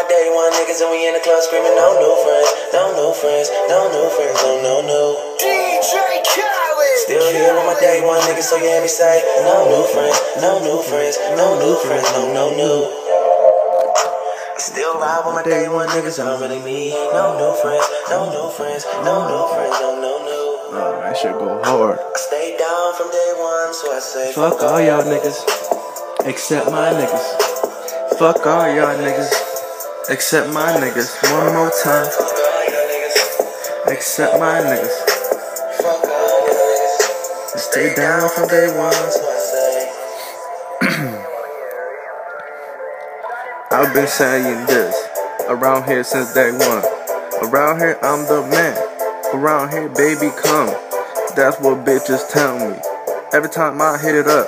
my day one niggas and we in the club screaming no new friends, no new friends, no new friends, no no no. DJ Khaled. Still here with my day one niggas, so you hear me say no new friends, no new friends, no new friends, no no no. Still ride with my day one niggas, I don't really need no new friends, no new friends, no new friends, no no no. Oh, that shit go hard. I stayed down from day one, so I say Fuck all y'all niggas, except my niggas. Fuck all y'all niggas, except my niggas. One more time, except my niggas. Stay down from day one. I've been saying this around here since day one. Around here, I'm the man. Around here, baby, come. That's what bitches tell me. Every time I hit it up,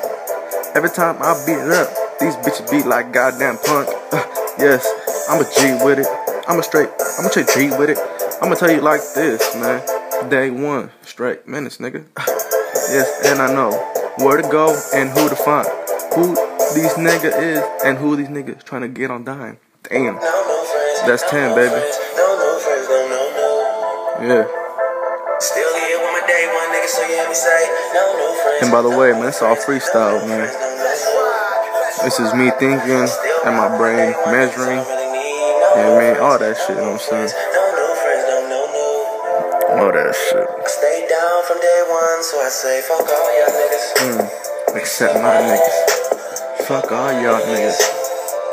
every time I beat it up, these bitches beat like goddamn punk. Uh, yes, I'm a G with it. I'm a straight, I'm a straight G with it. I'm gonna tell you like this, man. Day one, straight minutes, nigga. yes, and I know where to go and who to find. Who these nigga is and who these niggas trying to get on dime. Damn. No, no. That's no, 10, no baby. Friends, no, no friends, no, no, no. Yeah. Still here with my day one nigga, so you hear me say, no, no friends. And by the way, man, it's all freestyle, man. This is me thinking and my brain day one niggas, measuring. I don't really need no, Yeah, man, all that shit, you know what I'm saying? All that shit. Stay down from day one, so I say, fuck all y'all niggas. Mm. Except my niggas. Fuck all y'all niggas.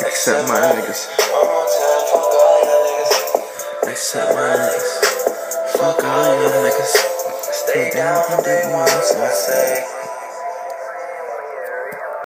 Except my niggas. One more time, fuck all y'all niggas. Except my niggas. Fuck all y'all niggas. Stay down from day one, so I say.